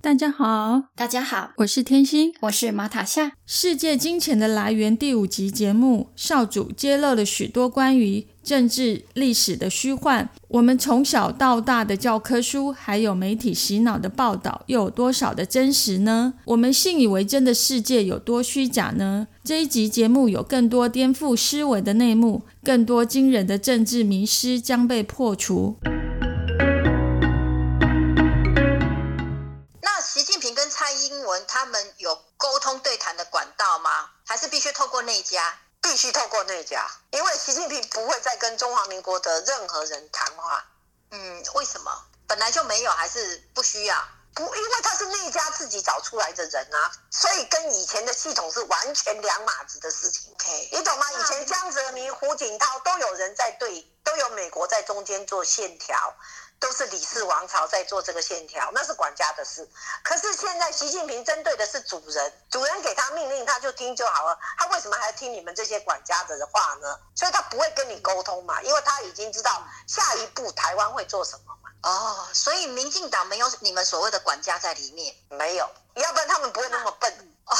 大家好，大家好，我是天心，我是马塔夏。世界金钱的来源第五集节目，少主揭露了许多关于政治历史的虚幻。我们从小到大的教科书，还有媒体洗脑的报道，又有多少的真实呢？我们信以为真的世界有多虚假呢？这一集节目有更多颠覆思维的内幕，更多惊人的政治迷失将被破除。是必须透过那家？必须透过内家，因为习近平不会再跟中华民国的任何人谈话。嗯，为什么？本来就没有，还是不需要？不，因为他是内家自己找出来的人啊，所以跟以前的系统是完全两码子的事情。OK，你懂吗？以前江泽民、胡锦涛都有人在对，都有美国在中间做线条。都是李氏王朝在做这个线条，那是管家的事。可是现在习近平针对的是主人，主人给他命令，他就听就好了。他为什么还要听你们这些管家的话呢？所以他不会跟你沟通嘛，因为他已经知道下一步台湾会做什么嘛。哦，所以民进党没有你们所谓的管家在里面，没有，要不然他们不会那么笨。哦，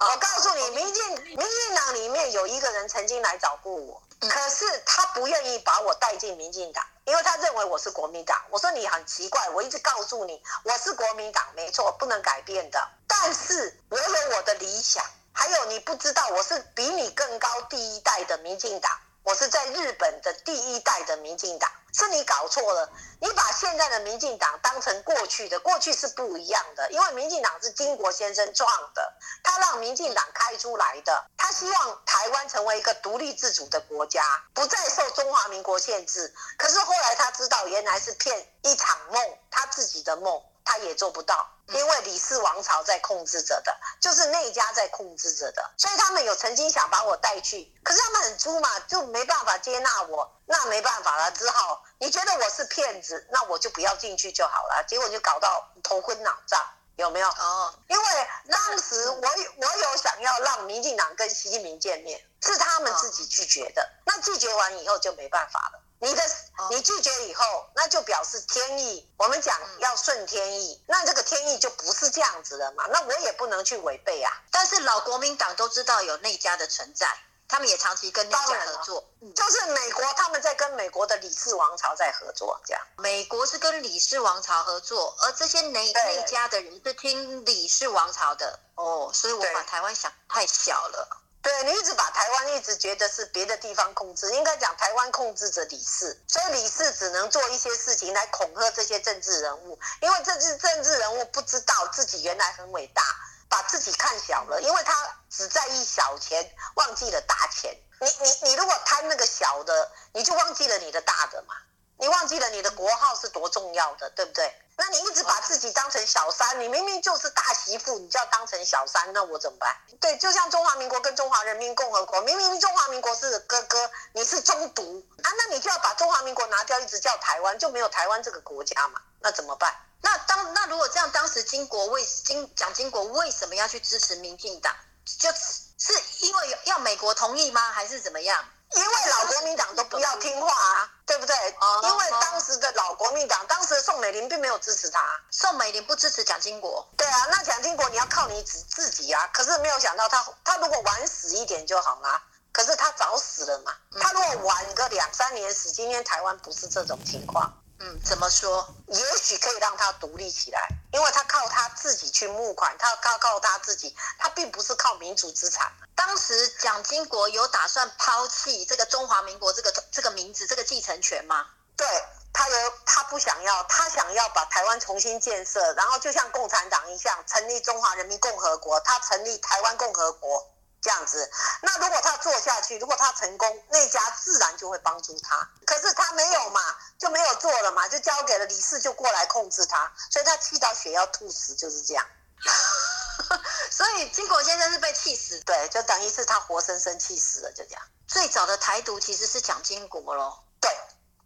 我告诉你，民进民进党里面有一个人曾经来找过我，可是他不愿意把我带进民进党。因为他认为我是国民党，我说你很奇怪，我一直告诉你我是国民党，没错，不能改变的。但是我有我的理想，还有你不知道，我是比你更高第一代的民进党。我是在日本的第一代的民进党，是你搞错了。你把现在的民进党当成过去的，过去是不一样的。因为民进党是金国先生创的，他让民进党开出来的，他希望台湾成为一个独立自主的国家，不再受中华民国限制。可是后来他知道，原来是骗一场梦，他自己的梦。他也做不到，因为李氏王朝在控制着的，就是那家在控制着的，所以他们有曾经想把我带去，可是他们很粗嘛，就没办法接纳我，那没办法了，只好你觉得我是骗子，那我就不要进去就好了，结果就搞到头昏脑胀，有没有？哦，因为当时我我有想要让民进党跟习近平见面，是他们自己拒绝的，那拒绝完以后就没办法了。你的你拒绝以后，那就表示天意。我们讲要顺天意，那这个天意就不是这样子的嘛。那我也不能去违背啊。但是老国民党都知道有内家的存在，他们也长期跟内家合作。就是美国他们在跟美国的李氏王朝在合作，这样。美国是跟李氏王朝合作，而这些内内家的人是听李氏王朝的。哦，所以我把台湾想太小了。对你一直把台湾一直觉得是别的地方控制，应该讲台湾控制着李氏，所以李氏只能做一些事情来恐吓这些政治人物，因为这些政治人物不知道自己原来很伟大，把自己看小了，因为他只在意小钱，忘记了大钱。你你你如果贪那个小的，你就忘记了你的大的嘛。你忘记了你的国号是多重要的，对不对？那你一直把自己当成小三，你明明就是大媳妇，你就要当成小三，那我怎么办？对，就像中华民国跟中华人民共和国，明明中华民国是哥哥，你是中独啊，那你就要把中华民国拿掉，一直叫台湾，就没有台湾这个国家嘛？那怎么办？那当那如果这样，当时金国为金蒋经国为什么要去支持民进党？就是因为要美国同意吗？还是怎么样？因为老国民党都不要听话啊，对不对？因为当时的老国民党，当时的宋美龄并没有支持他，宋美龄不支持蒋经国。对啊，那蒋经国你要靠你自自己啊。可是没有想到他，他如果晚死一点就好啦。可是他早死了嘛。他如果晚个两三年死，今天台湾不是这种情况。嗯，怎么说？也许可以让他独立起来，因为他靠他自己去募款，他靠靠他自己，他并不是靠民主资产。当时蒋经国有打算抛弃这个中华民国这个这个名字、这个继承权吗？对他有，他不想要，他想要把台湾重新建设，然后就像共产党一样，成立中华人民共和国，他成立台湾共和国。这样子，那如果他做下去，如果他成功，那家自然就会帮助他。可是他没有嘛，就没有做了嘛，就交给了李氏，就过来控制他，所以他气到血要吐死，就是这样。所以金国先生是被气死。对，就等于是他活生生气死了，就这样。最早的台独其实是蒋经国咯。对，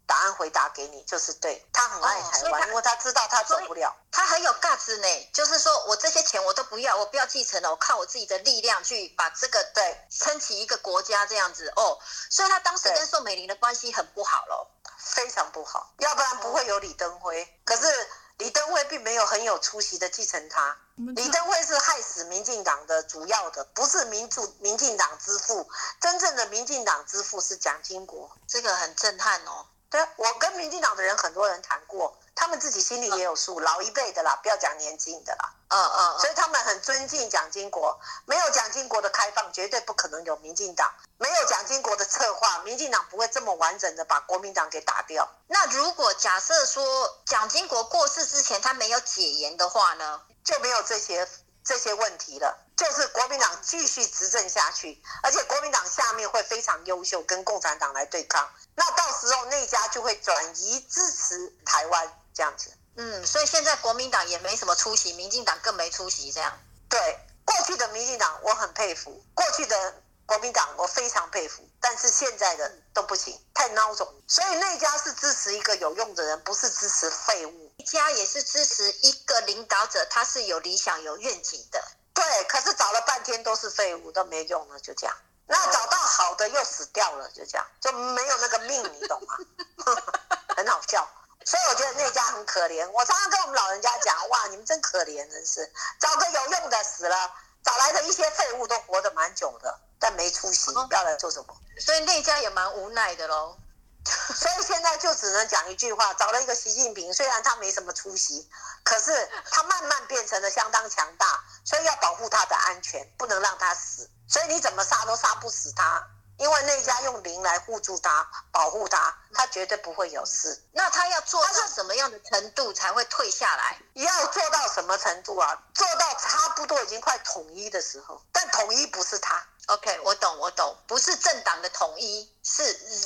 答案回答给你就是对，他很爱台湾，因为他知道他走不了。他很有 guts 呢，就是说我这些钱我都不要，我不要继承了，我靠我自己的力量去把这个对撑起一个国家这样子哦。所以他当时跟宋美龄的关系很不好咯，非常不好，要不然不会有李登辉。可是。李登辉并没有很有出息的继承他，李登辉是害死民进党的主要的，不是民主民进党之父，真正的民进党之父是蒋经国，这个很震撼哦。对，我跟民进党的人很多人谈过，他们自己心里也有数，老一辈的啦，不要讲年轻的啦。嗯嗯，所以他们很尊敬蒋经国，没有蒋经国的开放，绝对不可能有民进党；没有蒋经国的策划，民进党不会这么完整的把国民党给打掉。那如果假设说蒋经国过世之前他没有解严的话呢，就没有这些这些问题了，就是国民党继续执政下去，而且国民党下面会非常优秀，跟共产党来对抗。那到时候那家就会转移支持台湾这样子。嗯，所以现在国民党也没什么出息，民进党更没出息，这样。对，过去的民进党我很佩服，过去的国民党我非常佩服，但是现在的都不行，太孬种。所以那家是支持一个有用的人，不是支持废物。一家也是支持一个领导者，他是有理想、有愿景的。对，可是找了半天都是废物，都没用了，就这样。那找到好的又死掉了，就这样，就没有那个命，你懂吗？很好笑。所以我觉得那家很可怜。我常常跟我们老人家讲，哇，你们真可怜，真是找个有用的死了，找来的一些废物都活得蛮久的，但没出息，要来做什么？所以那家也蛮无奈的喽。所以现在就只能讲一句话：找了一个习近平，虽然他没什么出息，可是他慢慢变成了相当强大，所以要保护他的安全，不能让他死。所以你怎么杀都杀不死他。因为那家用灵来护住他、保护他，他绝对不会有事。那他要做到什么样的程度才会退下来？要做到什么程度啊？做到差不多已经快统一的时候，但统一不是他。OK，我懂，我懂，不是政党的统一，是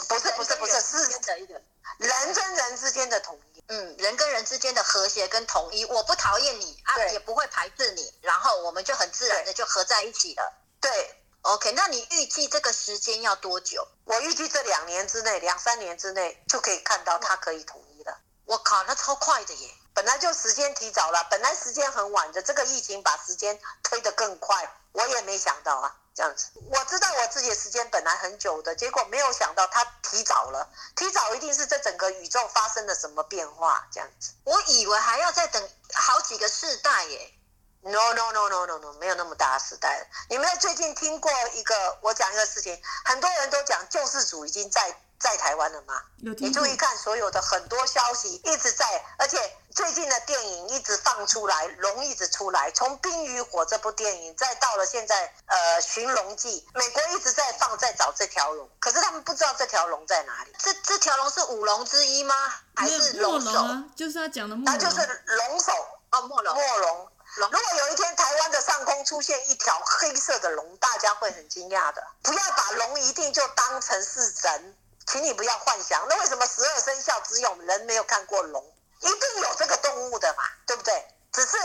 不是不是不是是人跟人之间的统一。嗯，人跟人之间的和谐跟统一，我不讨厌你啊，也不会排斥你，然后我们就很自然的就合在一起了。对。OK，那你预计这个时间要多久？我预计这两年之内，两三年之内就可以看到它可以统一了。我靠，那超快的耶！本来就时间提早了，本来时间很晚的，这个疫情把时间推得更快，我也没想到啊，这样子。我知道我自己的时间本来很久的，结果没有想到它提早了。提早一定是这整个宇宙发生了什么变化，这样子。我以为还要再等好几个世代耶。No no no no no no，没有那么大的时代。你们最近听过一个？我讲一个事情，很多人都讲救世主已经在在台湾了吗？你注意看所有的很多消息一直在，而且最近的电影一直放出来，龙一直出来。从《冰与火》这部电影，再到了现在，呃，《寻龙记》，美国一直在放，在找这条龙，可是他们不知道这条龙在哪里。这这条龙是五龙之一吗？还是龙首？就是他讲的木龙。它就是龙首啊，墨龙。墨龙。如果有一天台湾的上空出现一条黑色的龙，大家会很惊讶的。不要把龙一定就当成是人，请你不要幻想。那为什么十二生肖只有人没有看过龙？一定有这个动物的嘛，对不对？只是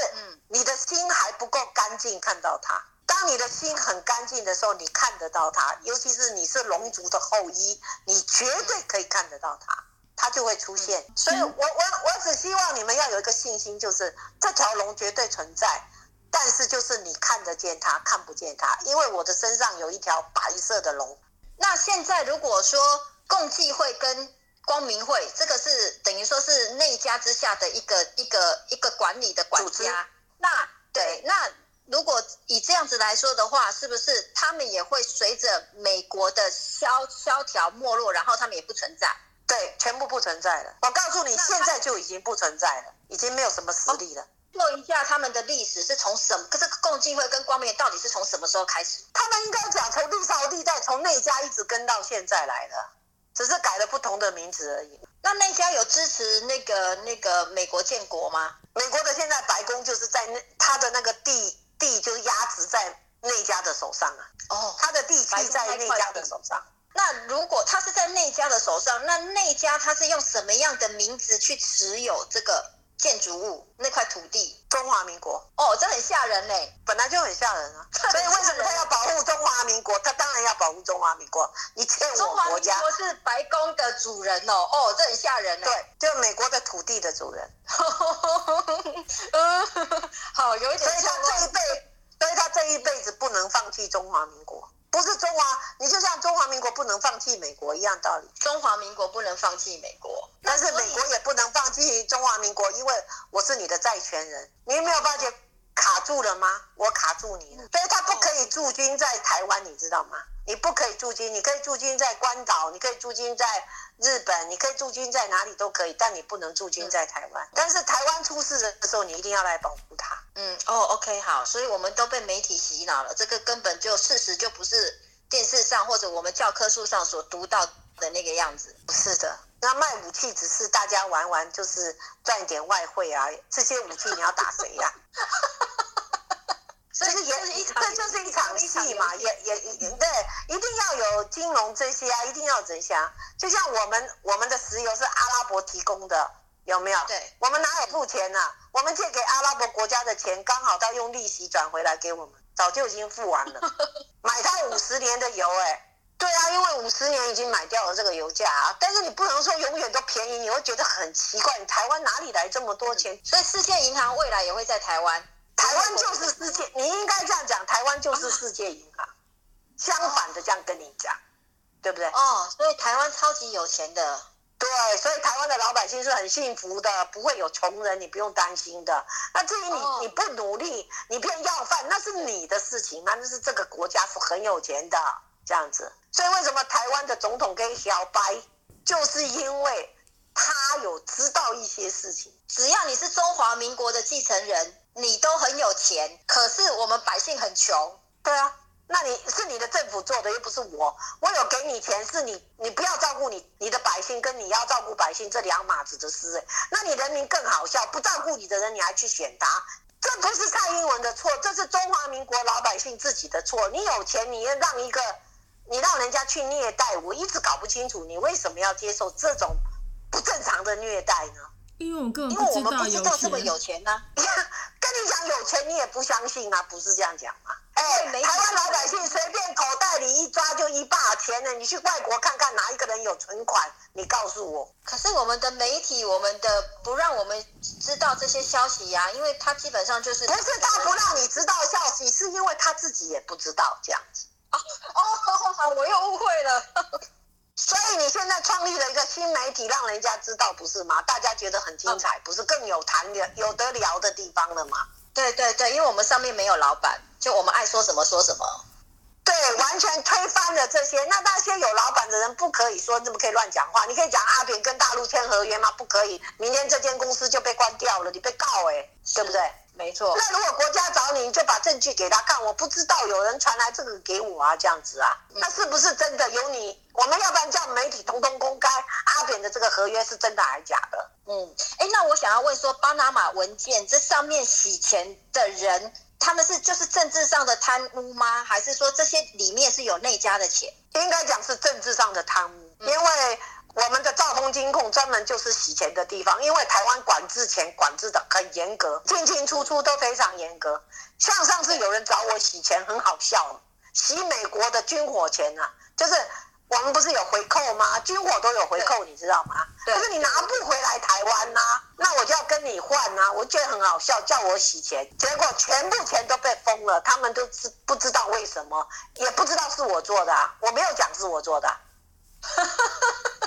你的心还不够干净，看到它。当你的心很干净的时候，你看得到它。尤其是你是龙族的后裔，你绝对可以看得到它。它就会出现，所以我我我只希望你们要有一个信心，就是这条龙绝对存在，但是就是你看得见它，看不见它，因为我的身上有一条白色的龙。那现在如果说共济会跟光明会，这个是等于说是内家之下的一个一个一个管理的管家，那对，那如果以这样子来说的话，是不是他们也会随着美国的萧萧条没落，然后他们也不存在？对，全部不存在了。我告诉你，现在就已经不存在了，已经没有什么实力了。问一下他们的历史是从什么？这个共济会跟光明到底是从什么时候开始？他们应该讲从历朝历代，从内家一直跟到现在来的，只是改了不同的名字而已。那内家有支持那个那个美国建国吗？美国的现在白宫就是在那他的那个地地就压制在内家的手上啊。哦，他的地契在内家的手上。那如果他是在内家的手上，那内家他是用什么样的名字去持有这个建筑物那块土地？中华民国哦，这很吓人呢，本来就很吓人啊。所以为什么他要保护中华民国？他当然要保护中华民国。你欠我国家。中华民国是白宫的主人哦，哦，这很吓人呢。对，就美国的土地的主人。好，有一点。所以他这一辈，所以他这一辈子不能放弃中华民国。不是中华，你就像中华民国不能放弃美国一样道理。中华民国不能放弃美国，但是美国也不能放弃中华民国，因为我是你的债权人。你有没有发觉卡住了吗？我卡住你了，所以他不可以驻军在台湾，你知道吗？你不可以驻军，你可以驻军在关岛，你可以驻军在日本，你可以驻军在哪里都可以，但你不能驻军在台湾。但是台湾出事的时候，你一定要来保护它。嗯，哦，OK，好，所以我们都被媒体洗脑了，这个根本就事实就不是电视上或者我们教科书上所读到的那个样子。不是的，那卖武器只是大家玩玩，就是赚一点外汇啊。这些武器你要打谁呀？这是也这就是一场戏嘛，也也也对，一定要有金融这些啊，一定要这些啊。就像我们我们的石油是阿拉伯提供的，有没有？对，我们哪有付钱呢？我们借给阿拉伯国家的钱，刚好到用利息转回来给我们，早就已经付完了，买他五十年的油，哎，对啊，因为五十年已经买掉了这个油价啊。但是你不能说永远都便宜，你会觉得很奇怪，你台湾哪里来这么多钱？所以世界银行未来也会在台湾。台湾就是世界，你应该这样讲，台湾就是世界银行。相反的这样跟你讲，对不对？哦，所以台湾超级有钱的。对，所以台湾的老百姓是很幸福的，不会有穷人，你不用担心的。那至于你你不努力，你变要饭，那是你的事情啊，那是这个国家是很有钱的这样子。所以为什么台湾的总统跟小白，就是因为他有知道一些事情。只要你是中华民国的继承人。你都很有钱，可是我们百姓很穷。对啊，那你是你的政府做的，又不是我。我有给你钱，是你，你不要照顾你你的百姓，跟你要照顾百姓这两码子的事。那你人民更好笑，不照顾你的人，你还去选他，这不是蔡英文的错，这是中华民国老百姓自己的错。你有钱，你要让一个，你让人家去虐待，我一直搞不清楚，你为什么要接受这种不正常的虐待呢？因为我根本不知道有钱呢。跟你讲有钱，你也不相信啊？不是这样讲吗？哎，台湾老百姓随便口袋里一抓就一把钱呢。你去外国看看，哪一个人有存款？你告诉我。可是我们的媒体，我们的不让我们知道这些消息呀，因为他基本上就是不是他不让你知道消息，是因为他自己也不知道这样子。哦哦，我又误会了。所以你现在创立了一个新媒体，让人家知道不是吗？大家觉得很精彩，不是更有谈的、有得聊的地方了吗？对对对，因为我们上面没有老板，就我们爱说什么说什么。对，完全推翻了这些。那那些有老板的人不可以说，怎么可以乱讲话？你可以讲阿扁跟大陆签合约吗？不可以，明天这间公司就被关掉了，你被告哎，对不对？没错，那如果国家找你，你就把证据给他看。我不知道有人传来这个给我啊，这样子啊，那是不是真的？有你，我们要不然叫媒体通通公开阿扁的这个合约是真的还是假的？嗯，哎，那我想要问说，巴拿马文件这上面洗钱的人，他们是就是政治上的贪污吗？还是说这些里面是有内家的钱？应该讲是政治上的贪污，因为。我们的兆丰金控专门就是洗钱的地方，因为台湾管制钱管制的很严格，进进出出都非常严格。像上次有人找我洗钱，很好笑，洗美国的军火钱啊，就是我们不是有回扣吗？军火都有回扣，你知道吗？可是你拿不回来台湾呐，那我就要跟你换呐。我觉得很好笑，叫我洗钱，结果全部钱都被封了，他们都知不知道为什么，也不知道是我做的，啊我没有讲是我做的。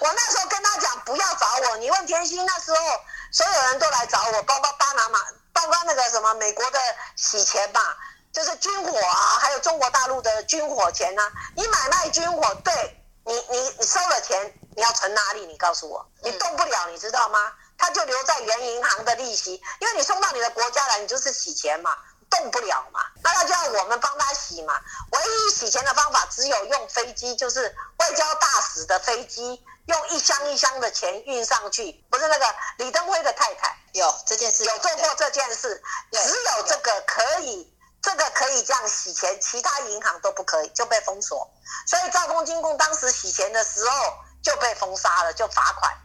我那时候跟他讲不要找我，你问天心那时候所有人都来找我，包括巴拿马，包括那个什么美国的洗钱嘛，就是军火啊，还有中国大陆的军火钱呐。你买卖军火，对你你你收了钱，你要存哪里？你告诉我，你动不了，你知道吗？他就留在原银行的利息，因为你送到你的国家来，你就是洗钱嘛。动不了嘛，那他就要我们帮他洗嘛。唯一洗钱的方法只有用飞机，就是外交大使的飞机，用一箱一箱的钱运上去。不是那个李登辉的太太有这件事，有做过这件事，只有这个可以，这个可以这样洗钱，其他银行都不可以，就被封锁。所以赵公金公当时洗钱的时候就被封杀了，就罚款。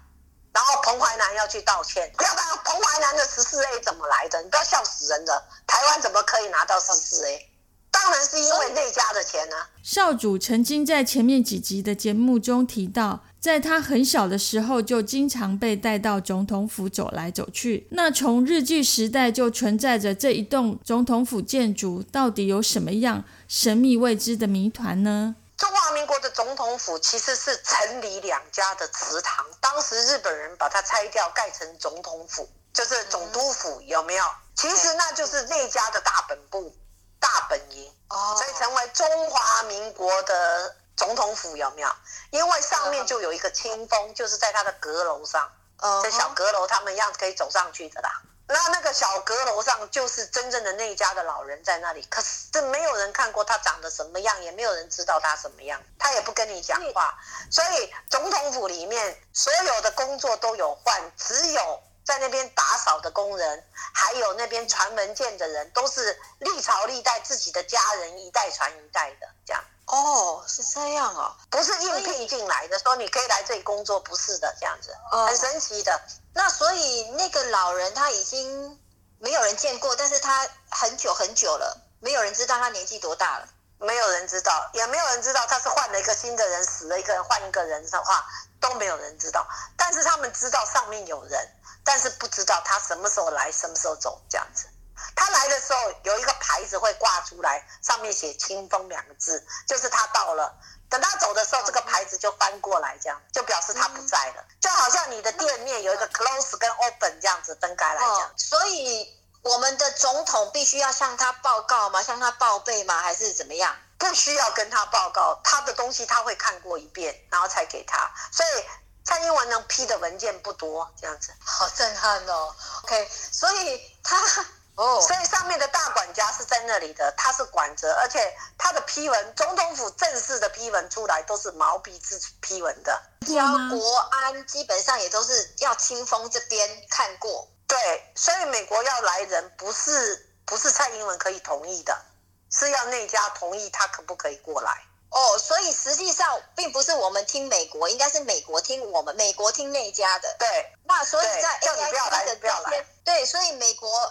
然后彭淮南要去道歉，不要当彭淮南的十四 A 怎么来的？你不要笑死人的，台湾怎么可以拿到十四 A？当然是因为那家的钱呢。少主曾经在前面几集的节目中提到，在他很小的时候就经常被带到总统府走来走去。那从日据时代就存在着这一栋总统府建筑，到底有什么样神秘未知的谜团呢？民国的总统府其实是城里两家的祠堂，当时日本人把它拆掉，盖成总统府，就是总督府，有没有？其实那就是那家的大本部。大本营，所以成为中华民国的总统府有没有？因为上面就有一个清风，就是在他的阁楼上，这小阁楼他们样子可以走上去的啦。那那个小阁楼上就是真正的那家的老人在那里，可是没有人看过他长得什么样，也没有人知道他什么样，他也不跟你讲话。所以总统府里面所有的工作都有换，只有。在那边打扫的工人，还有那边传文件的人，都是历朝历代自己的家人一代传一代的这样。哦，是这样哦，不是应聘进来的，说你可以来这里工作，不是的，这样子，很神奇的。那所以那个老人他已经没有人见过，但是他很久很久了，没有人知道他年纪多大了，没有人知道，也没有人知道他是换了一个新的人，死了一个人，换一个人的话都没有人知道，但是他们知道上面有人。但是不知道他什么时候来，什么时候走，这样子。他来的时候有一个牌子会挂出来，上面写“清风”两个字，就是他到了。等他走的时候，这个牌子就翻过来，这样就表示他不在了。就好像你的店面有一个 close 跟 open 这样子分开来讲。所以我们的总统必须要向他报告吗？向他报备吗？还是怎么样？不需要跟他报告，他的东西他会看过一遍，然后才给他。所以。蔡英文能批的文件不多，这样子好震撼哦。OK，所以他哦，所以上面的大管家是在那里的，他是管着，而且他的批文，总统府正式的批文出来都是毛笔字批文的。交国安基本上也都是要清风这边看过。对，所以美国要来人，不是不是蔡英文可以同意的，是要那家同意他可不可以过来。哦，所以实际上并不是我们听美国，应该是美国听我们，美国听那家的。对，那所以在 A I T 的这些，对，所以美国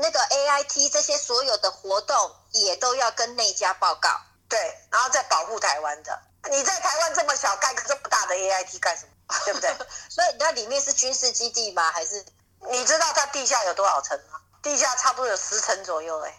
那个 A I T 这些所有的活动也都要跟那家报告。对，然后再保护台湾的。你在台湾这么小，盖个这么大的 A I T 干什么？对不对？所以那里面是军事基地吗？还是你知道它地下有多少层吗？地下差不多有十层左右，哎。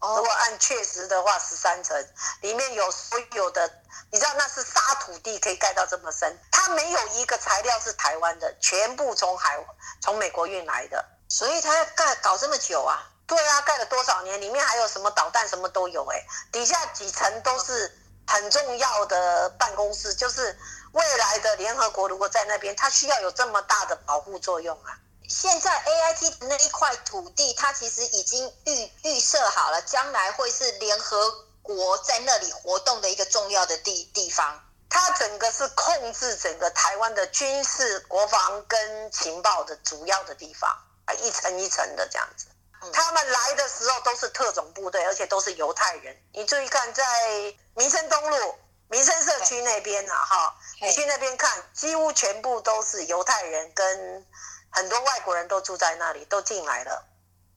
如果按确实的话，十三层里面有所有的，你知道那是沙土地，可以盖到这么深。它没有一个材料是台湾的，全部从海从美国运来的，所以它要盖搞这么久啊？对啊，盖了多少年？里面还有什么导弹，什么都有哎。底下几层都是很重要的办公室，就是未来的联合国如果在那边，它需要有这么大的保护作用啊。现在 A I T 的那一块土地，它其实已经预预设好了，将来会是联合国在那里活动的一个重要的地地方。它整个是控制整个台湾的军事、国防跟情报的主要的地方啊，一层一层的这样子。他们来的时候都是特种部队，而且都是犹太人。你注意看，在民生东路、民生社区那边啊，哈，你去那边看，几乎全部都是犹太人跟。很多外国人都住在那里，都进来了，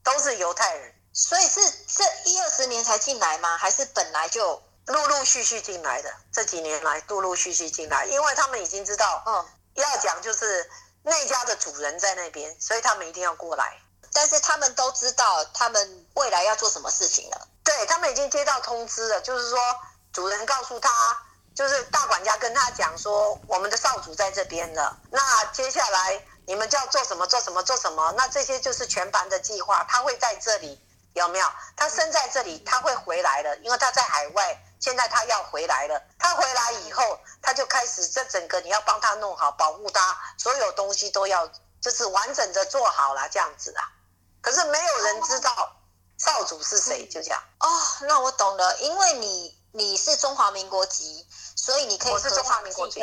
都是犹太人。所以是这一二十年才进来吗？还是本来就陆陆续续进来的？这几年来陆陆续续进来，因为他们已经知道，嗯，要讲就是那家的主人在那边，所以他们一定要过来。但是他们都知道他们未来要做什么事情了。对他们已经接到通知了，就是说主人告诉他，就是大管家跟他讲说，我们的少主在这边了。那接下来。你们就要做什么做什么做什么？那这些就是全盘的计划。他会在这里有没有？他生在这里，他会回来的，因为他在海外。现在他要回来了。他回来以后，他就开始这整个你要帮他弄好，保护他，所有东西都要就是完整的做好了这样子啊。可是没有人知道少主是谁，就这样。哦，那我懂了，因为你你是中华民国籍，所以你可以我是中华民国籍。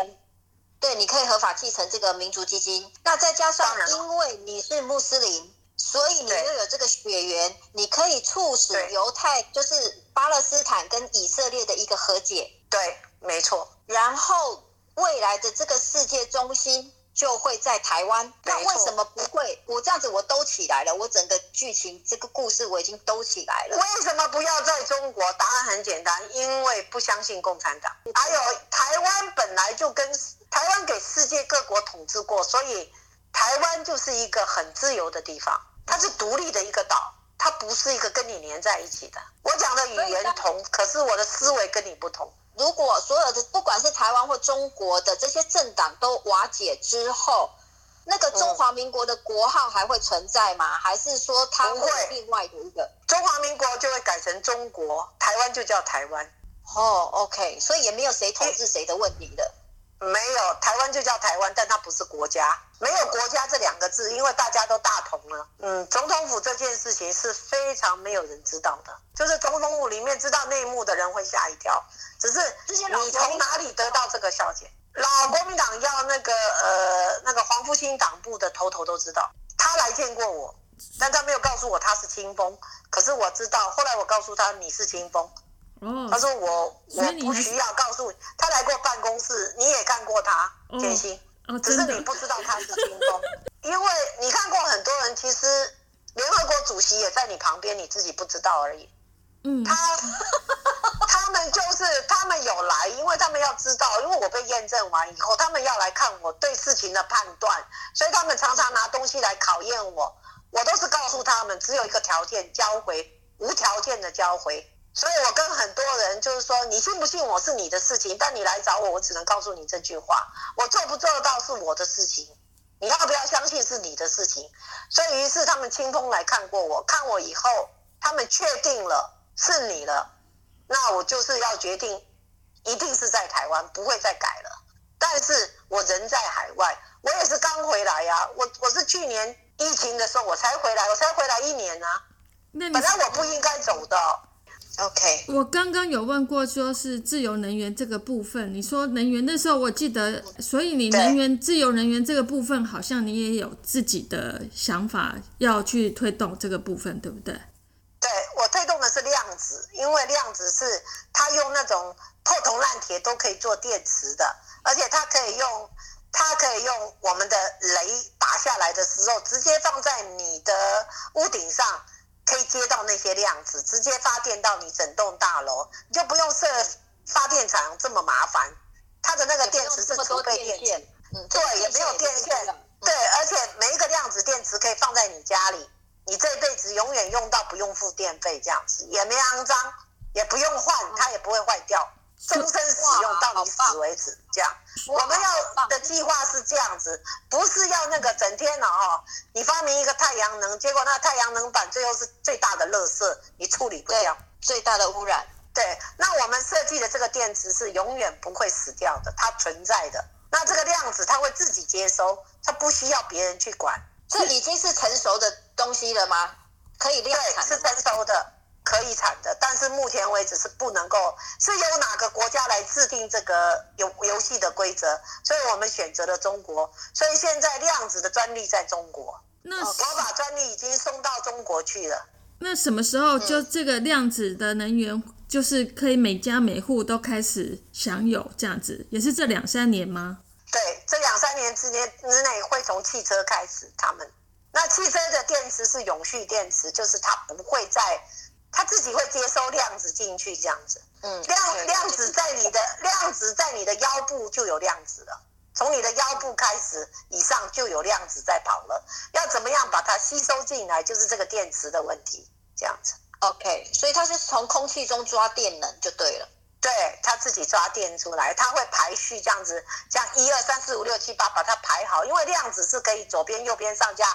对，你可以合法继承这个民族基金。那再加上，因为你是穆斯林，所以你又有这个血缘，你可以促使犹太，就是巴勒斯坦跟以色列的一个和解。对，没错。然后未来的这个世界中心就会在台湾。那为什么不会？我这样子我都起来了，我整个剧情这个故事我已经都起来了。为什么不要在中国？答案很简单，因为不相信共产党。还有台湾本来就跟台湾给世界各国统治过，所以台湾就是一个很自由的地方，它是独立的一个岛。它不是一个跟你连在一起的。我讲的语言同，可是我的思维跟你不同。如果所有的不管是台湾或中国的这些政党都瓦解之后，那个中华民国的国号还会存在吗？还是说它会另外的一个中华民国就会改成中国，台湾就叫台湾。哦，OK，所以也没有谁统治谁的问题的。没有，台湾就叫台湾，但它不是国家，没有国家这两个字，因为大家都大同了。嗯，总统府这件事情是非常没有人知道的，就是总统府里面知道内幕的人会吓一跳。只是你从哪里得到这个消息？老国民党要那个呃那个黄复兴党部的头头都知道，他来见过我，但他没有告诉我他是清风，可是我知道，后来我告诉他你是清风。他说我我不需要告诉他来过办公室，你也看过他，天心，只是你不知道他是清风，因为你看过很多人，其实联合国主席也在你旁边，你自己不知道而已。嗯，他 他们就是他们有来，因为他们要知道，因为我被验证完以后，他们要来看我对事情的判断，所以他们常常拿东西来考验我，我都是告诉他们，只有一个条件，交回，无条件的交回。所以我跟很多人就是说，你信不信我是你的事情，但你来找我，我只能告诉你这句话：我做不做得到是我的事情，你要不要相信是你的事情。所以于是他们清风来看过我，看我以后，他们确定了是你了，那我就是要决定，一定是在台湾，不会再改了。但是我人在海外，我也是刚回来呀，我我是去年疫情的时候我才回来，我才回来一年啊，本来我不应该走的。OK，我刚刚有问过，说是自由能源这个部分，你说能源的时候我记得，所以你能源自由能源这个部分，好像你也有自己的想法要去推动这个部分，对不对？对我推动的是量子，因为量子是它用那种破铜烂铁都可以做电池的，而且它可以用，它可以用我们的雷打下来的时候，直接放在你的屋顶上。可以接到那些量子，直接发电到你整栋大楼，你就不用设发电厂这么麻烦。它的那个电池是储备电对，也没有电线，对，而且每一个量子电池可以放在你家里，你这辈子永远用到，不用付电费，这样子也没肮脏，也不用换，它也不会坏掉。终身使用到你死为止，这样。我们要的计划是这样子，不是要那个整天了哦。你发明一个太阳能，结果那太阳能板最后是最大的垃圾，你处理不掉，最大的污染。对，那我们设计的这个电池是永远不会死掉的，它存在的。那这个量子它会自己接收，它不需要别人去管。这已经是成熟的东西了吗？可以量产？是成熟的。可以产的，但是目前为止是不能够，是由哪个国家来制定这个游游戏的规则，所以我们选择了中国，所以现在量子的专利在中国，那我把专利已经送到中国去了。那什么时候就这个量子的能源就是可以每家每户都开始享有这样子，也是这两三年吗？对，这两三年之间之内会从汽车开始，他们那汽车的电池是永续电池，就是它不会再。它自己会接收量子进去，这样子。嗯，量量子在你的量子在你的腰部就有量子了，从你的腰部开始以上就有量子在跑了。要怎么样把它吸收进来，就是这个电池的问题，这样子。OK，所以它是从空气中抓电能就对了。对，它自己抓电出来，它会排序这样子，这样一二三四五六七八把它排好，因为量子是可以左边右边上下。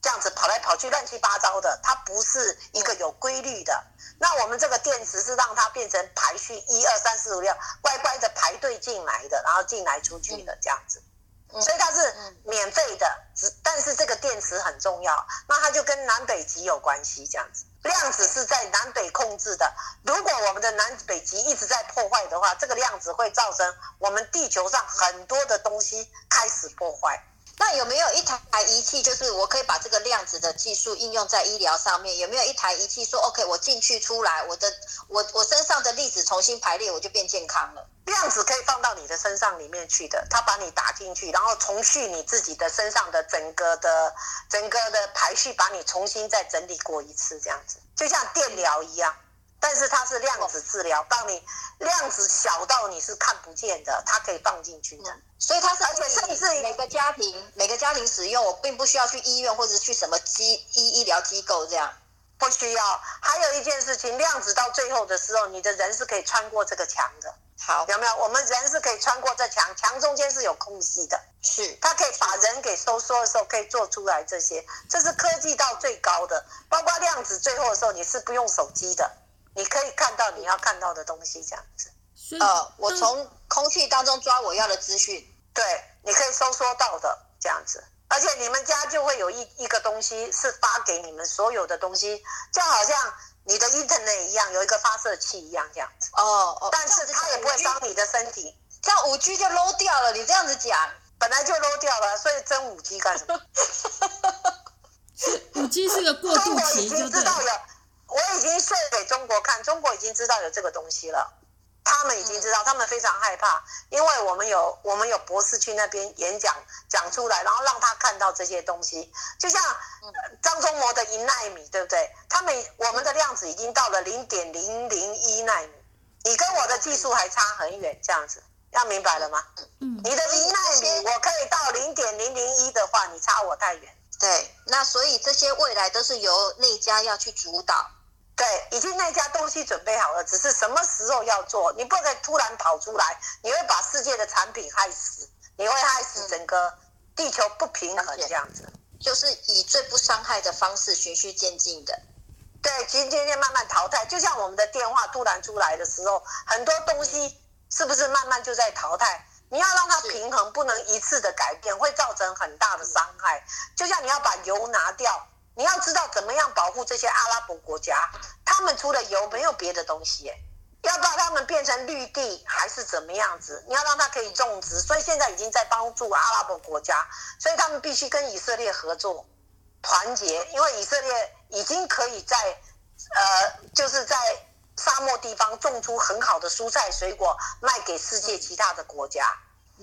这样子跑来跑去乱七八糟的，它不是一个有规律的。那我们这个电池是让它变成排序一二三四五六，乖乖的排队进来的，然后进来出去的这样子。所以它是免费的，只但是这个电池很重要，那它就跟南北极有关系这样子。量子是在南北控制的，如果我们的南北极一直在破坏的话，这个量子会造成我们地球上很多的东西开始破坏。那有没有一台仪器，就是我可以把这个量子的技术应用在医疗上面？有没有一台仪器说，OK，我进去出来，我的我我身上的粒子重新排列，我就变健康了？量子可以放到你的身上里面去的，它把你打进去，然后重续你自己的身上的整个的整个的排序，把你重新再整理过一次，这样子就像电疗一样。但是它是量子治疗，帮你量子小到你是看不见的，它可以放进去的，所以它是而且甚至每个家庭每个家庭使用，我并不需要去医院或者去什么机医医疗机构这样，不需要。还有一件事情，量子到最后的时候，你的人是可以穿过这个墙的。好，有没有？我们人是可以穿过这墙，墙中间是有空隙的，是它可以把人给收缩的时候可以做出来这些，这是科技到最高的，包括量子最后的时候你是不用手机的。你可以看到你要看到的东西，这样子。呃，我从空气当中抓我要的资讯，对，你可以收缩到的这样子。而且你们家就会有一一个东西是发给你们所有的东西，就好像你的 Internet 一样，有一个发射器一样这样子。哦哦。但是它也不会伤你的身体。这样五 G 就 low 掉了，你这样子讲，本来就 low 掉了，所以争五 G 干什么？五 G 是个过渡期，就对。我已经秀给中国看，中国已经知道有这个东西了，他们已经知道，他们非常害怕，因为我们有我们有博士去那边演讲讲出来，然后让他看到这些东西，就像张忠谋的一纳米，对不对？他们我们的量子已经到了零点零零一纳米，你跟我的技术还差很远，这样子要明白了吗？嗯，你的零纳米我可以到零点零零一的话，你差我太远。对，那所以这些未来都是由内家要去主导。对，已经那家东西准备好了，只是什么时候要做，你不能突然跑出来，你会把世界的产品害死，你会害死整个地球不平衡这样子。就是以最不伤害的方式，循序渐进的。对，循序渐进慢慢淘汰，就像我们的电话突然出来的时候，很多东西是不是慢慢就在淘汰？你要让它平衡，不能一次的改变，会造成很大的伤害。就像你要把油拿掉。你要知道怎么样保护这些阿拉伯国家，他们除了油没有别的东西，要把他们变成绿地还是怎么样子？你要让他可以种植，所以现在已经在帮助阿拉伯国家，所以他们必须跟以色列合作，团结，因为以色列已经可以在，呃，就是在沙漠地方种出很好的蔬菜水果，卖给世界其他的国家。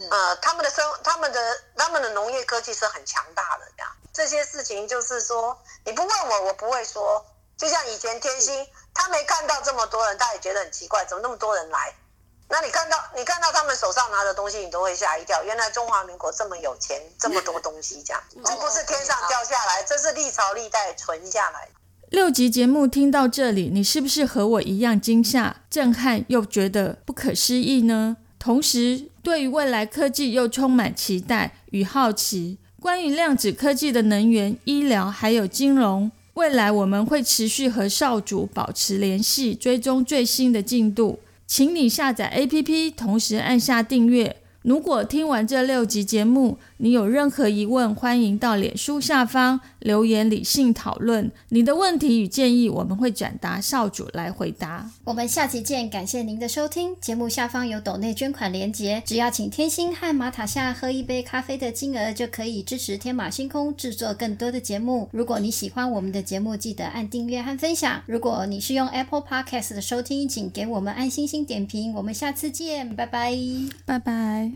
呃，他们的生，他们的他们的农业科技是很强大的，这样这些事情就是说，你不问我，我不会说。就像以前天星，他没看到这么多人，他也觉得很奇怪，怎么那么多人来？那你看到你看到他们手上拿的东西，你都会吓一跳。原来中华民国这么有钱，这么多东西，这样这不是天上掉下来，这是历朝历代存下来。六集节目听到这里，你是不是和我一样惊吓、震撼，又觉得不可思议呢？同时，对于未来科技又充满期待与好奇。关于量子科技的能源、医疗还有金融，未来我们会持续和少主保持联系，追踪最新的进度。请你下载 APP，同时按下订阅。如果听完这六集节目，你有任何疑问，欢迎到脸书下方留言理性讨论。你的问题与建议，我们会转达少主来回答。我们下期见，感谢您的收听。节目下方有抖内捐款连结，只要请天星和马塔夏喝一杯咖啡的金额，就可以支持天马星空制作更多的节目。如果你喜欢我们的节目，记得按订阅和分享。如果你是用 Apple Podcast 的收听，请给我们按星星点评。我们下次见，拜拜，拜拜。